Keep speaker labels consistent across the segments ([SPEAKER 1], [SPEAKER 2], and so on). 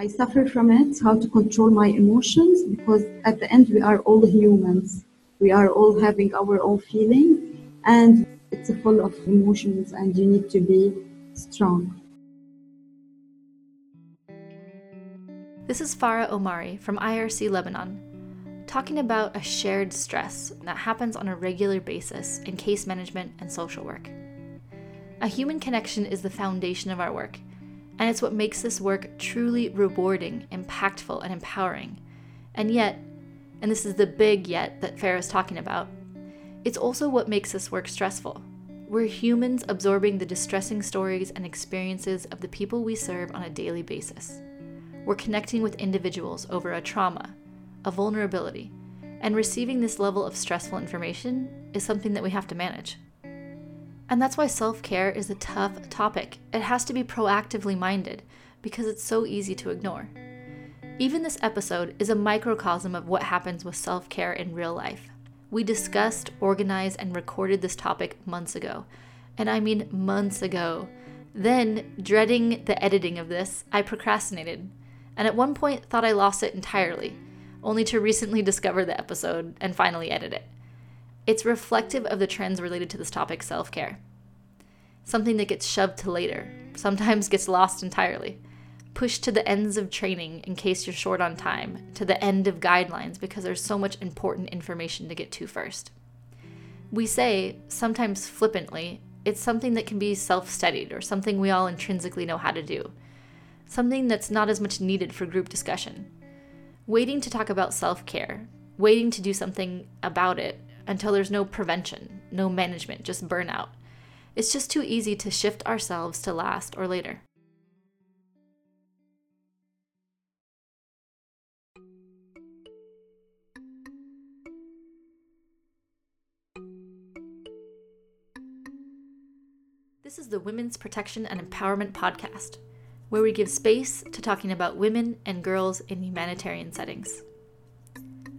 [SPEAKER 1] I suffer from it, how to control my emotions, because at the end we are all humans. We are all having our own feeling, and it's full of emotions, and you need to be strong.
[SPEAKER 2] This is Farah Omari from IRC Lebanon, talking about a shared stress that happens on a regular basis in case management and social work. A human connection is the foundation of our work and it's what makes this work truly rewarding, impactful, and empowering. And yet, and this is the big yet that Farah is talking about, it's also what makes this work stressful. We're humans absorbing the distressing stories and experiences of the people we serve on a daily basis. We're connecting with individuals over a trauma, a vulnerability, and receiving this level of stressful information is something that we have to manage. And that's why self care is a tough topic. It has to be proactively minded because it's so easy to ignore. Even this episode is a microcosm of what happens with self care in real life. We discussed, organized, and recorded this topic months ago. And I mean months ago. Then, dreading the editing of this, I procrastinated. And at one point thought I lost it entirely, only to recently discover the episode and finally edit it. It's reflective of the trends related to this topic self care. Something that gets shoved to later, sometimes gets lost entirely. Pushed to the ends of training in case you're short on time, to the end of guidelines because there's so much important information to get to first. We say, sometimes flippantly, it's something that can be self studied or something we all intrinsically know how to do. Something that's not as much needed for group discussion. Waiting to talk about self care, waiting to do something about it, until there's no prevention, no management, just burnout. It's just too easy to shift ourselves to last or later. This is the Women's Protection and Empowerment Podcast, where we give space to talking about women and girls in humanitarian settings.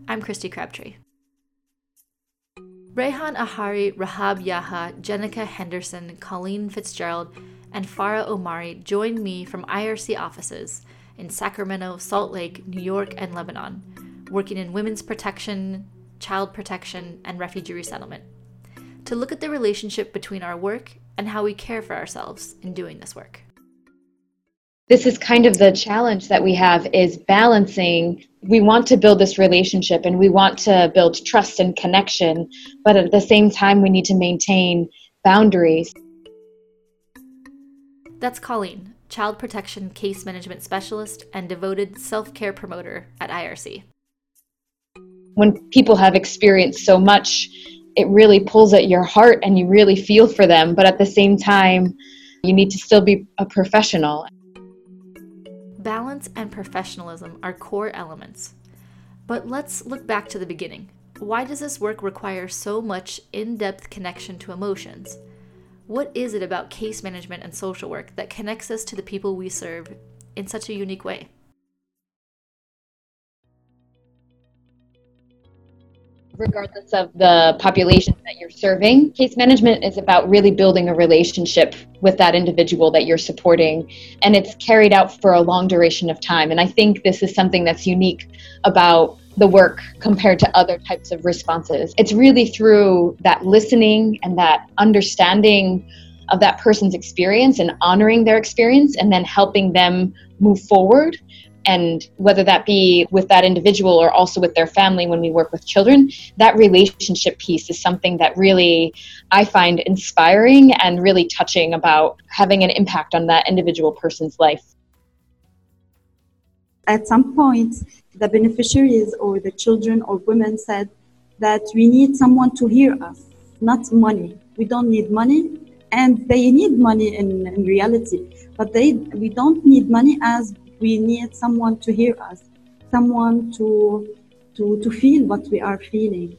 [SPEAKER 2] I'm Christy Crabtree. Rayhan Ahari, Rahab Yaha, Jenica Henderson, Colleen Fitzgerald, and Farah Omari joined me from IRC offices in Sacramento, Salt Lake, New York, and Lebanon, working in women's protection, child protection, and refugee resettlement, to look at the relationship between our work and how we care for ourselves in doing this work
[SPEAKER 3] this is kind of the challenge that we have is balancing. We want to build this relationship and we want to build trust and connection but at the same time we need to maintain boundaries.
[SPEAKER 2] That's colleen child protection case management specialist and devoted self-care promoter at irc
[SPEAKER 3] when people have experienced so much it really pulls at your heart and you really feel for them but at the same time you need to still be a professional
[SPEAKER 2] Balance and professionalism are core elements. But let's look back to the beginning. Why does this work require so much in depth connection to emotions? What is it about case management and social work that connects us to the people we serve in such a unique way?
[SPEAKER 3] Regardless of the population that you're serving. Case management is about really building a relationship with that individual that you're supporting, and it's carried out for a long duration of time. And I think this is something that's unique about the work compared to other types of responses. It's really through that listening and that understanding of that person's experience and honoring their experience and then helping them move forward and whether that be with that individual or also with their family when we work with children that relationship piece is something that really i find inspiring and really touching about having an impact on that individual person's life.
[SPEAKER 1] At some point the beneficiaries or the children or women said that we need someone to hear us not money. We don't need money and they need money in, in reality. But they we don't need money as we need someone to hear us, someone to, to, to feel what we are feeling,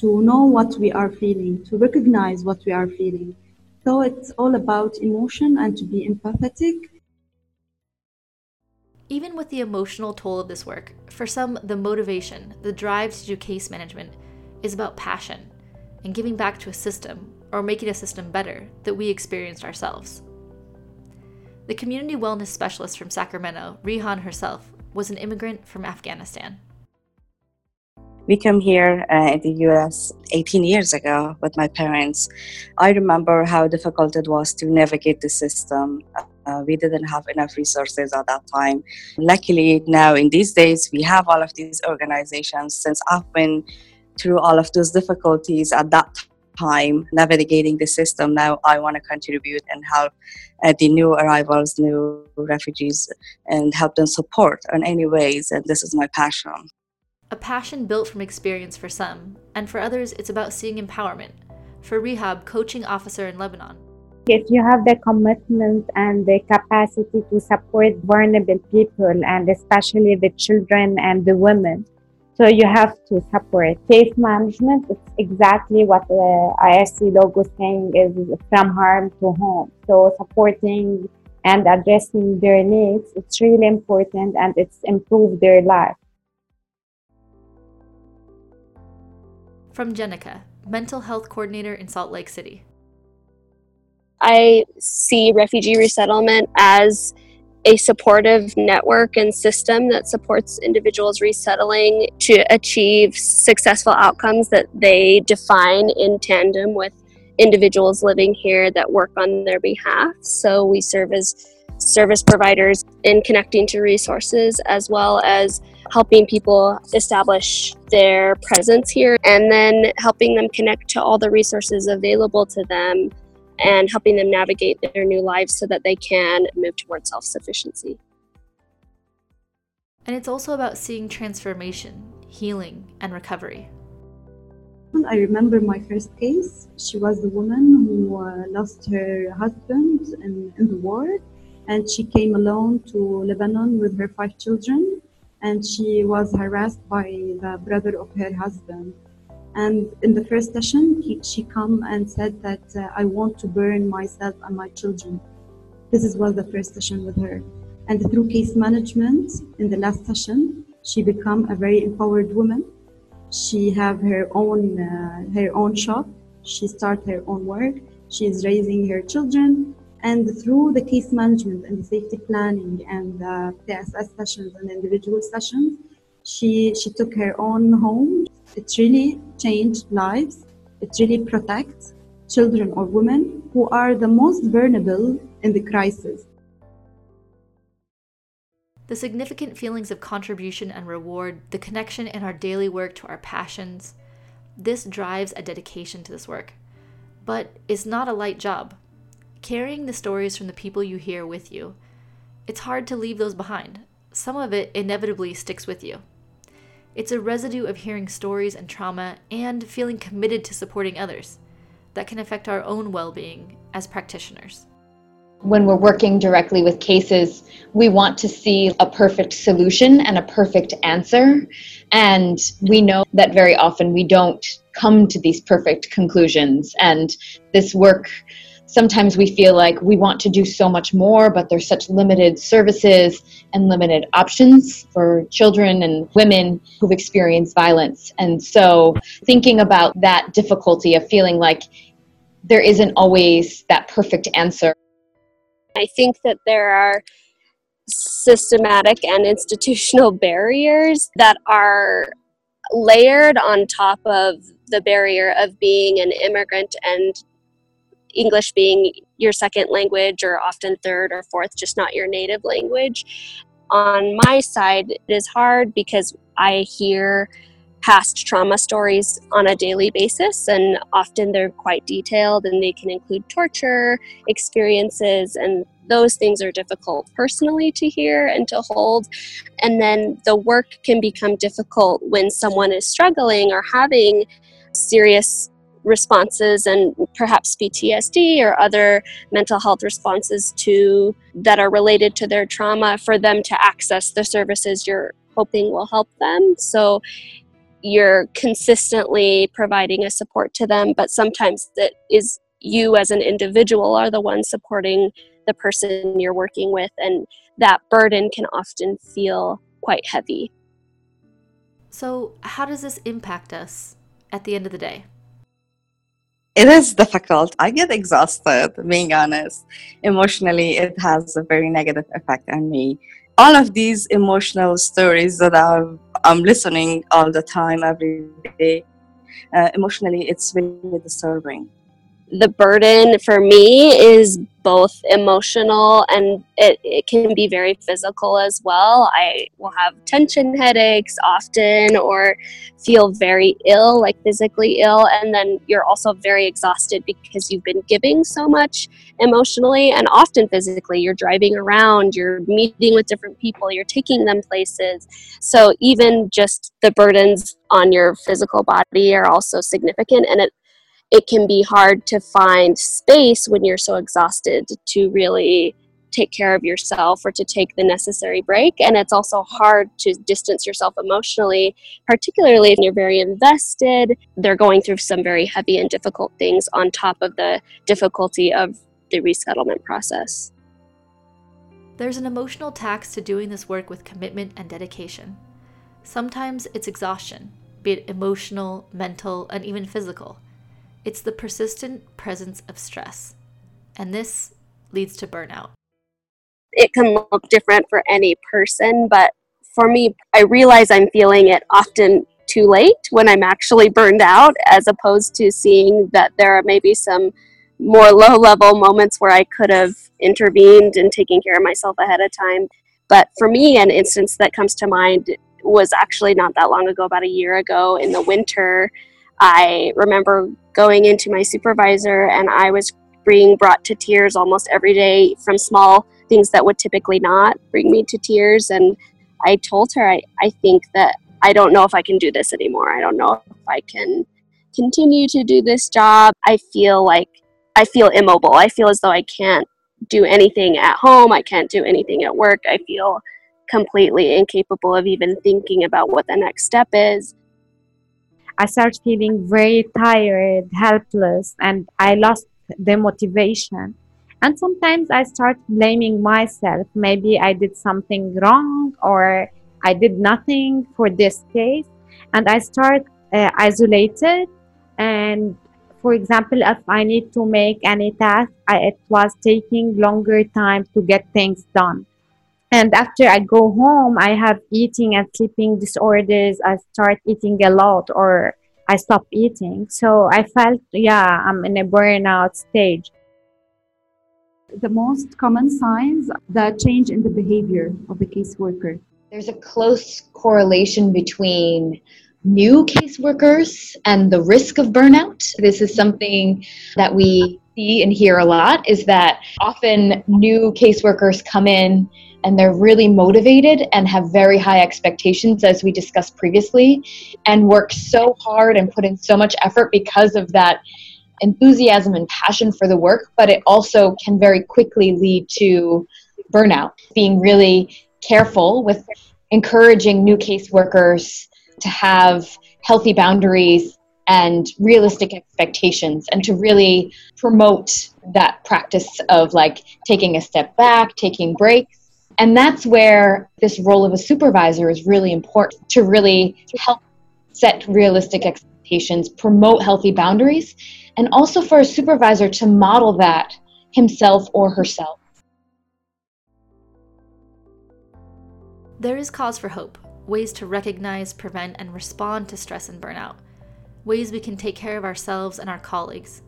[SPEAKER 1] to know what we are feeling, to recognize what we are feeling. So it's all about emotion and to be empathetic.
[SPEAKER 2] Even with the emotional toll of this work, for some, the motivation, the drive to do case management is about passion and giving back to a system or making a system better that we experienced ourselves. The community wellness specialist from Sacramento, Rihan herself, was an immigrant from Afghanistan.
[SPEAKER 4] We came here uh, in the US 18 years ago with my parents. I remember how difficult it was to navigate the system. Uh, we didn't have enough resources at that time. Luckily, now in these days, we have all of these organizations. Since I've been through all of those difficulties at that time navigating the system, now I want to contribute and help uh, the new arrivals, new refugees, and help them support in any ways. And this is my passion.
[SPEAKER 2] A passion built from experience for some, and for others, it's about seeing empowerment. For Rehab, coaching officer in Lebanon.
[SPEAKER 5] If you have the commitment and the capacity to support vulnerable people, and especially the children and the women, so you have to support case management. It's exactly what the IRC logo saying is from harm to home. So supporting and addressing their needs, it's really important and it's improved their life.
[SPEAKER 2] From Jenica, mental health coordinator in Salt Lake City.
[SPEAKER 6] I see refugee resettlement as a supportive network and system that supports individuals resettling to achieve successful outcomes that they define in tandem with individuals living here that work on their behalf. So we serve as service providers in connecting to resources as well as helping people establish their presence here and then helping them connect to all the resources available to them and helping them navigate their new lives so that they can move towards self sufficiency.
[SPEAKER 2] And it's also about seeing transformation, healing, and recovery.
[SPEAKER 1] I remember my first case. She was the woman who uh, lost her husband in, in the war, and she came alone to Lebanon with her five children, and she was harassed by the brother of her husband. And in the first session, he, she come and said that uh, I want to burn myself and my children. This is, was the first session with her. And through case management, in the last session, she become a very empowered woman. She have her own uh, her own shop. She start her own work. She is raising her children. And through the case management and the safety planning and the PSS sessions and individual sessions, she she took her own home it really changed lives. It really protects children or women who are the most vulnerable in the crisis.
[SPEAKER 2] The significant feelings of contribution and reward, the connection in our daily work to our passions, this drives a dedication to this work. But it's not a light job. Carrying the stories from the people you hear with you, it's hard to leave those behind. Some of it inevitably sticks with you. It's a residue of hearing stories and trauma and feeling committed to supporting others that can affect our own well being as practitioners.
[SPEAKER 3] When we're working directly with cases, we want to see a perfect solution and a perfect answer. And we know that very often we don't come to these perfect conclusions. And this work sometimes we feel like we want to do so much more, but there's such limited services and limited options for children and women who've experienced violence. And so thinking about that difficulty of feeling like there isn't always that perfect answer.
[SPEAKER 6] I think that there are systematic and institutional barriers that are layered on top of the barrier of being an immigrant and English being your second language or often third or fourth, just not your native language. On my side, it is hard because I hear past trauma stories on a daily basis, and often they're quite detailed and they can include torture experiences, and those things are difficult personally to hear and to hold. And then the work can become difficult when someone is struggling or having serious responses and perhaps PTSD or other mental health responses to that are related to their trauma for them to access the services you're hoping will help them. So you're consistently providing a support to them, but sometimes that is you as an individual are the one supporting the person you're working with and that burden can often feel quite heavy.
[SPEAKER 2] So, how does this impact us at the end of the day?
[SPEAKER 4] It is difficult. I get exhausted, being honest. Emotionally, it has a very negative effect on me. All of these emotional stories that I've, I'm listening all the time, every day, uh, emotionally, it's really disturbing
[SPEAKER 6] the burden for me is both emotional and it, it can be very physical as well. I will have tension headaches often or feel very ill, like physically ill. And then you're also very exhausted because you've been giving so much emotionally and often physically. You're driving around, you're meeting with different people, you're taking them places. So even just the burdens on your physical body are also significant. And it it can be hard to find space when you're so exhausted to really take care of yourself or to take the necessary break. And it's also hard to distance yourself emotionally, particularly if you're very invested. They're going through some very heavy and difficult things on top of the difficulty of the resettlement process.
[SPEAKER 2] There's an emotional tax to doing this work with commitment and dedication. Sometimes it's exhaustion, be it emotional, mental, and even physical. It's the persistent presence of stress, and this leads to burnout.
[SPEAKER 6] It can look different for any person, but for me, I realize I'm feeling it often too late when I'm actually burned out, as opposed to seeing that there are maybe some more low level moments where I could have intervened and taken care of myself ahead of time. But for me, an instance that comes to mind was actually not that long ago, about a year ago in the winter. I remember going into my supervisor and I was being brought to tears almost every day from small things that would typically not bring me to tears. And I told her, I, I think that I don't know if I can do this anymore. I don't know if I can continue to do this job. I feel like I feel immobile. I feel as though I can't do anything at home. I can't do anything at work. I feel completely incapable of even thinking about what the next step is.
[SPEAKER 5] I started feeling very tired, helpless, and I lost the motivation. And sometimes I start blaming myself. Maybe I did something wrong or I did nothing for this case. And I start uh, isolated. And for example, if I need to make any task, I, it was taking longer time to get things done and after i go home i have eating and sleeping disorders. I start eating a lot or i stop eating. So i felt yeah i'm in a burnout stage.
[SPEAKER 1] The most common signs the change in the behavior of the caseworker.
[SPEAKER 3] There's a close correlation between new caseworkers and the risk of burnout. This is something that we see and hear a lot is that often new caseworkers come in and they're really motivated and have very high expectations, as we discussed previously, and work so hard and put in so much effort because of that enthusiasm and passion for the work, but it also can very quickly lead to burnout. Being really careful with encouraging new caseworkers to have healthy boundaries and realistic expectations and to really promote that practice of like taking a step back, taking breaks and that's where this role of a supervisor is really important to really help set realistic expectations, promote healthy boundaries, and also for a supervisor to model that himself or herself.
[SPEAKER 2] There is cause for hope, ways to recognize, prevent, and respond to stress and burnout, ways we can take care of ourselves and our colleagues.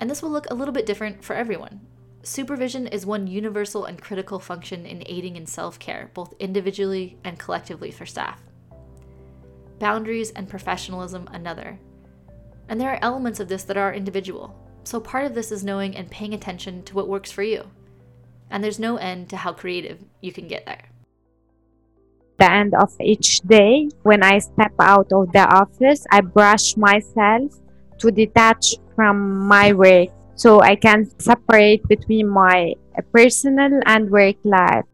[SPEAKER 2] And this will look a little bit different for everyone. Supervision is one universal and critical function in aiding in self care, both individually and collectively for staff. Boundaries and professionalism, another. And there are elements of this that are individual, so part of this is knowing and paying attention to what works for you. And there's no end to how creative you can get there.
[SPEAKER 5] The end of each day, when I step out of the office, I brush myself to detach from my work so I can separate between my uh, personal and work life.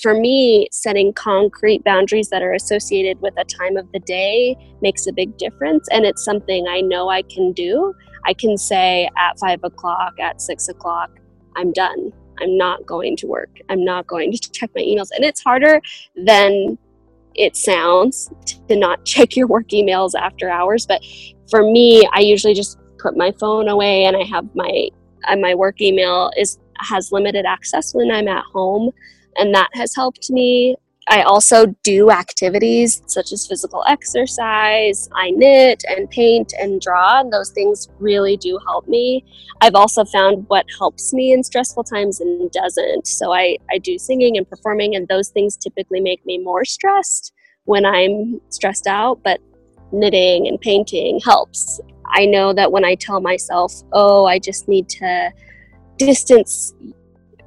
[SPEAKER 6] For me, setting concrete boundaries that are associated with a time of the day makes a big difference, and it's something I know I can do. I can say at five o'clock, at six o'clock, I'm done. I'm not going to work. I'm not going to check my emails. And it's harder than it sounds to not check your work emails after hours. But for me, I usually just put my phone away and I have my my work email is has limited access when I'm at home and that has helped me. I also do activities such as physical exercise. I knit and paint and draw, and those things really do help me. I've also found what helps me in stressful times and doesn't. So I, I do singing and performing, and those things typically make me more stressed when I'm stressed out, but knitting and painting helps. I know that when I tell myself, oh, I just need to distance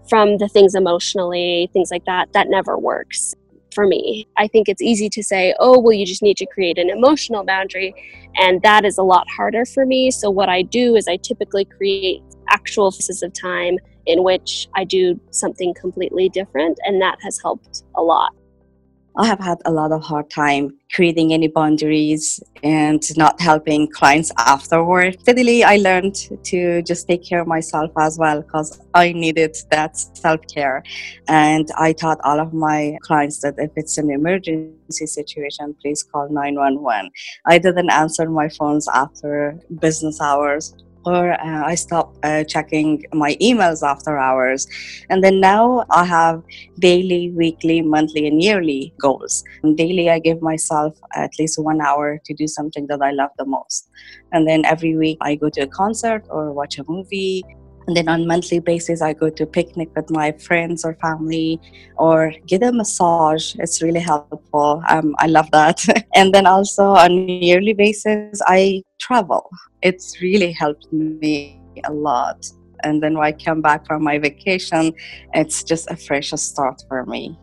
[SPEAKER 6] from the things emotionally, things like that, that never works for me. I think it's easy to say, oh, well, you just need to create an emotional boundary. And that is a lot harder for me. So, what I do is I typically create actual pieces of time in which I do something completely different. And that has helped a lot.
[SPEAKER 4] I have had a lot of hard time creating any boundaries and not helping clients afterward. Steadily, I learned to just take care of myself as well because I needed that self care. And I taught all of my clients that if it's an emergency situation, please call 911. I didn't answer my phones after business hours or uh, I stop uh, checking my emails after hours. And then now I have daily, weekly, monthly, and yearly goals. And daily, I give myself at least one hour to do something that I love the most. And then every week, I go to a concert or watch a movie. And then on monthly basis, I go to picnic with my friends or family or get a massage. It's really helpful. Um, I love that. and then also on yearly basis, I travel. It's really helped me a lot. And then when I come back from my vacation, it's just a fresh start for me.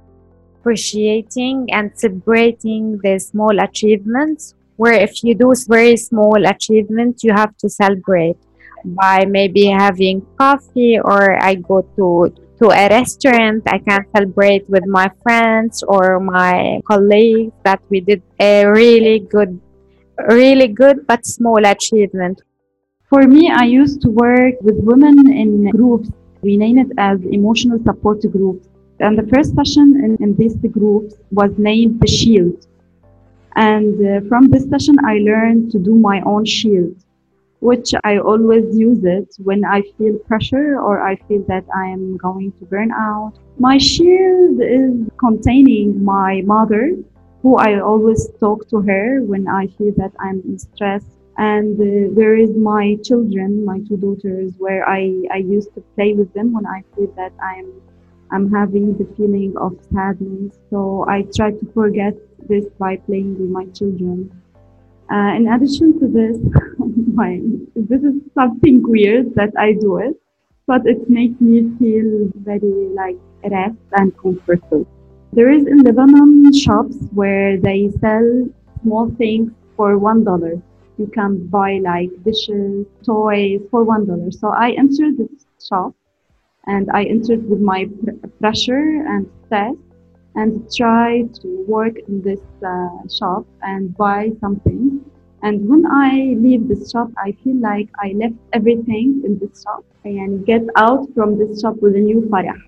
[SPEAKER 5] Appreciating and celebrating the small achievements, where if you do very small achievements, you have to celebrate by maybe having coffee or I go to to a restaurant I can celebrate with my friends or my colleagues that we did a really good really good but small achievement.
[SPEAKER 1] For me, I used to work with women in groups. We name it as emotional support groups. And the first session in, in these groups was named the shield. And uh, from this session, I learned to do my own shield, which I always use it when I feel pressure or I feel that I am going to burn out. My shield is containing my mother, who I always talk to her when I feel that I'm in stress. And uh, there is my children, my two daughters, where I, I used to play with them when I feel that I'm I'm having the feeling of sadness. So I try to forget this by playing with my children. Uh, in addition to this, this is something weird that I do it, but it makes me feel very like rest and comfortable. There is in Lebanon shops where they sell small things for one dollar. You can buy like dishes, toys for one dollar. So I entered this shop and I entered with my pressure and stress and try to work in this uh, shop and buy something. And when I leave this shop, I feel like I left everything in this shop and get out from this shop with a new farah.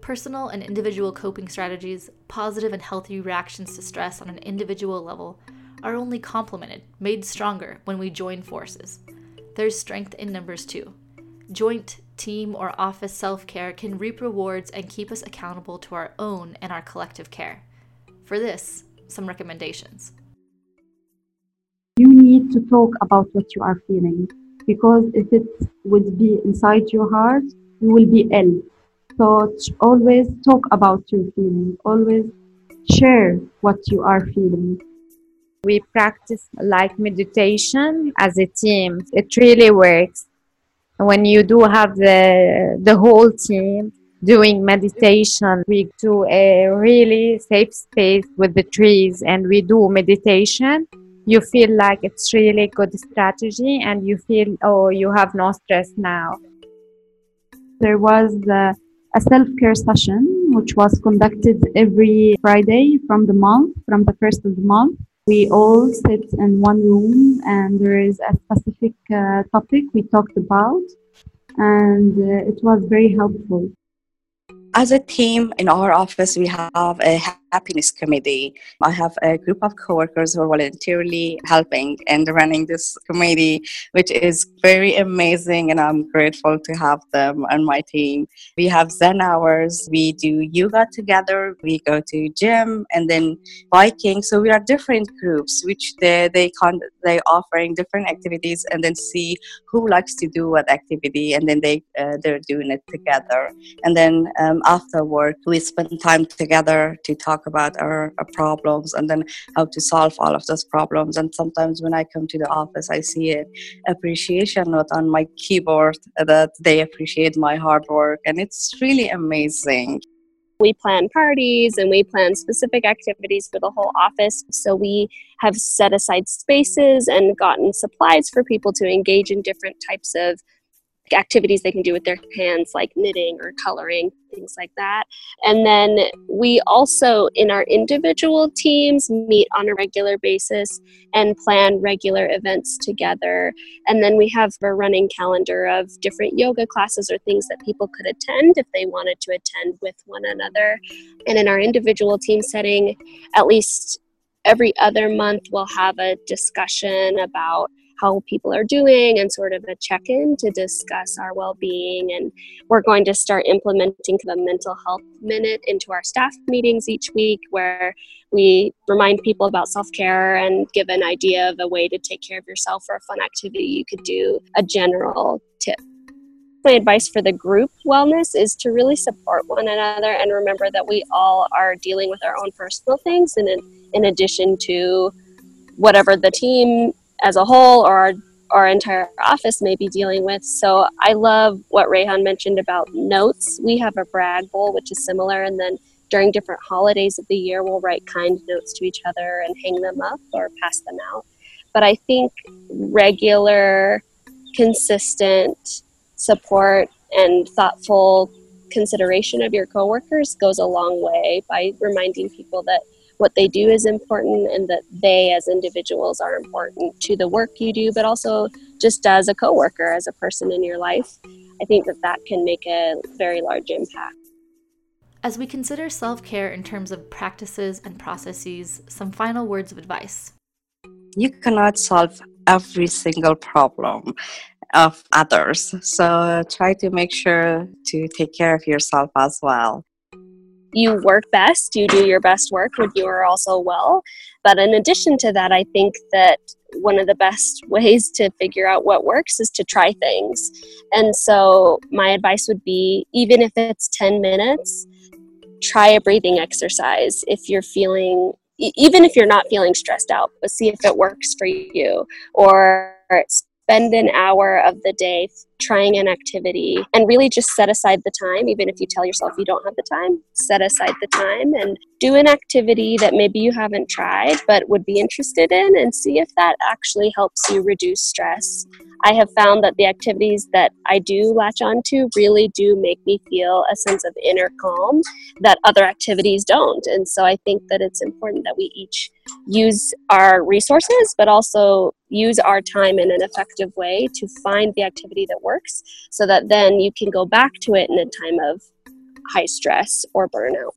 [SPEAKER 2] Personal and individual coping strategies, positive and healthy reactions to stress on an individual level, are only complemented, made stronger when we join forces. There's strength in numbers too. Joint, team, or office self care can reap rewards and keep us accountable to our own and our collective care. For this, some recommendations.
[SPEAKER 1] You need to talk about what you are feeling because if it would be inside your heart, you will be ill so always talk about your feelings. Always share what you are feeling.
[SPEAKER 5] We practice like meditation as a team. It really works. When you do have the the whole team doing meditation, we do a really safe space with the trees and we do meditation. You feel like it's really good strategy and you feel oh you have no stress now.
[SPEAKER 1] There was the a self-care session which was conducted every Friday from the month, from the first of the month. We all sit in one room and there is a specific uh, topic we talked about and uh, it was very helpful.
[SPEAKER 4] As a team in our office, we have a happiness committee. I have a group of coworkers who are voluntarily helping and running this committee, which is very amazing, and I'm grateful to have them on my team. We have Zen hours, we do yoga together, we go to gym, and then biking. So we are different groups, which they they con- they offering different activities, and then see who likes to do what activity, and then they uh, they're doing it together. And then um, after work, we spend time together to talk about our, our problems and then how to solve all of those problems. And sometimes when I come to the office, I see an appreciation note on my keyboard that they appreciate my hard work, and it's really amazing.
[SPEAKER 6] We plan parties and we plan specific activities for the whole office. So we have set aside spaces and gotten supplies for people to engage in different types of activities they can do with their hands, like knitting or coloring, things like that. And then we also, in our individual teams, meet on a regular basis and plan regular events together. And then we have a running calendar of different yoga classes or things that people could attend if they wanted to attend with one another. And in our individual team setting, at least every other month, we'll have a discussion about how people are doing and sort of a check in to discuss our well being. And we're going to start implementing the mental health minute into our staff meetings each week where we remind people about self care and give an idea of a way to take care of yourself or a fun activity you could do, a general tip. My advice for the group wellness is to really support one another and remember that we all are dealing with our own personal things and in, in addition to whatever the team as a whole or our, our entire office may be dealing with. So I love what Rayhan mentioned about notes. We have a brag bowl, which is similar, and then during different holidays of the year, we'll write kind notes to each other and hang them up or pass them out. But I think regular, consistent support and thoughtful consideration of your coworkers goes a long way by reminding people that what they do is important and that they as individuals are important to the work you do but also just as a coworker as a person in your life. I think that that can make a very large impact.
[SPEAKER 2] As we consider self-care in terms of practices and processes some final words of advice.
[SPEAKER 4] You cannot solve every single problem of others so try to make sure to take care of yourself as well
[SPEAKER 6] you work best, you do your best work when you are also well. But in addition to that, I think that one of the best ways to figure out what works is to try things. And so, my advice would be even if it's 10 minutes, try a breathing exercise if you're feeling even if you're not feeling stressed out but see if it works for you or spend an hour of the day trying an activity and really just set aside the time, even if you tell yourself you don't have the time, set aside the time and do an activity that maybe you haven't tried but would be interested in and see if that actually helps you reduce stress. I have found that the activities that I do latch onto really do make me feel a sense of inner calm that other activities don't. And so I think that it's important that we each use our resources, but also use our time in an effective way to find the activity that works so that then you can go back to it in a time of high stress or burnout.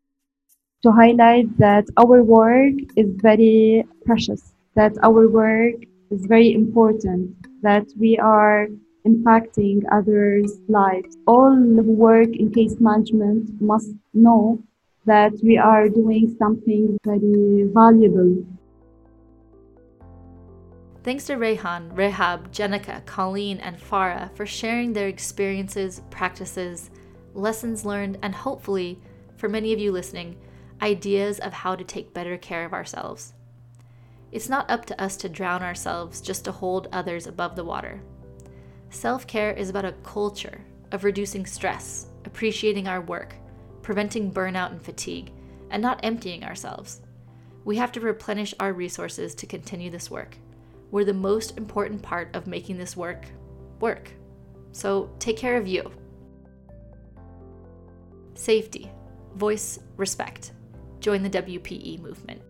[SPEAKER 5] To highlight that our work is very precious, that our work is very important that we are impacting others' lives. All who work in case management must know that we are doing something very valuable.
[SPEAKER 2] Thanks to Rehan, Rehab, Jenica, Colleen, and Farah for sharing their experiences, practices, lessons learned, and hopefully, for many of you listening, ideas of how to take better care of ourselves. It's not up to us to drown ourselves just to hold others above the water. Self care is about a culture of reducing stress, appreciating our work, preventing burnout and fatigue, and not emptying ourselves. We have to replenish our resources to continue this work. We're the most important part of making this work work. So take care of you. Safety, voice, respect. Join the WPE movement.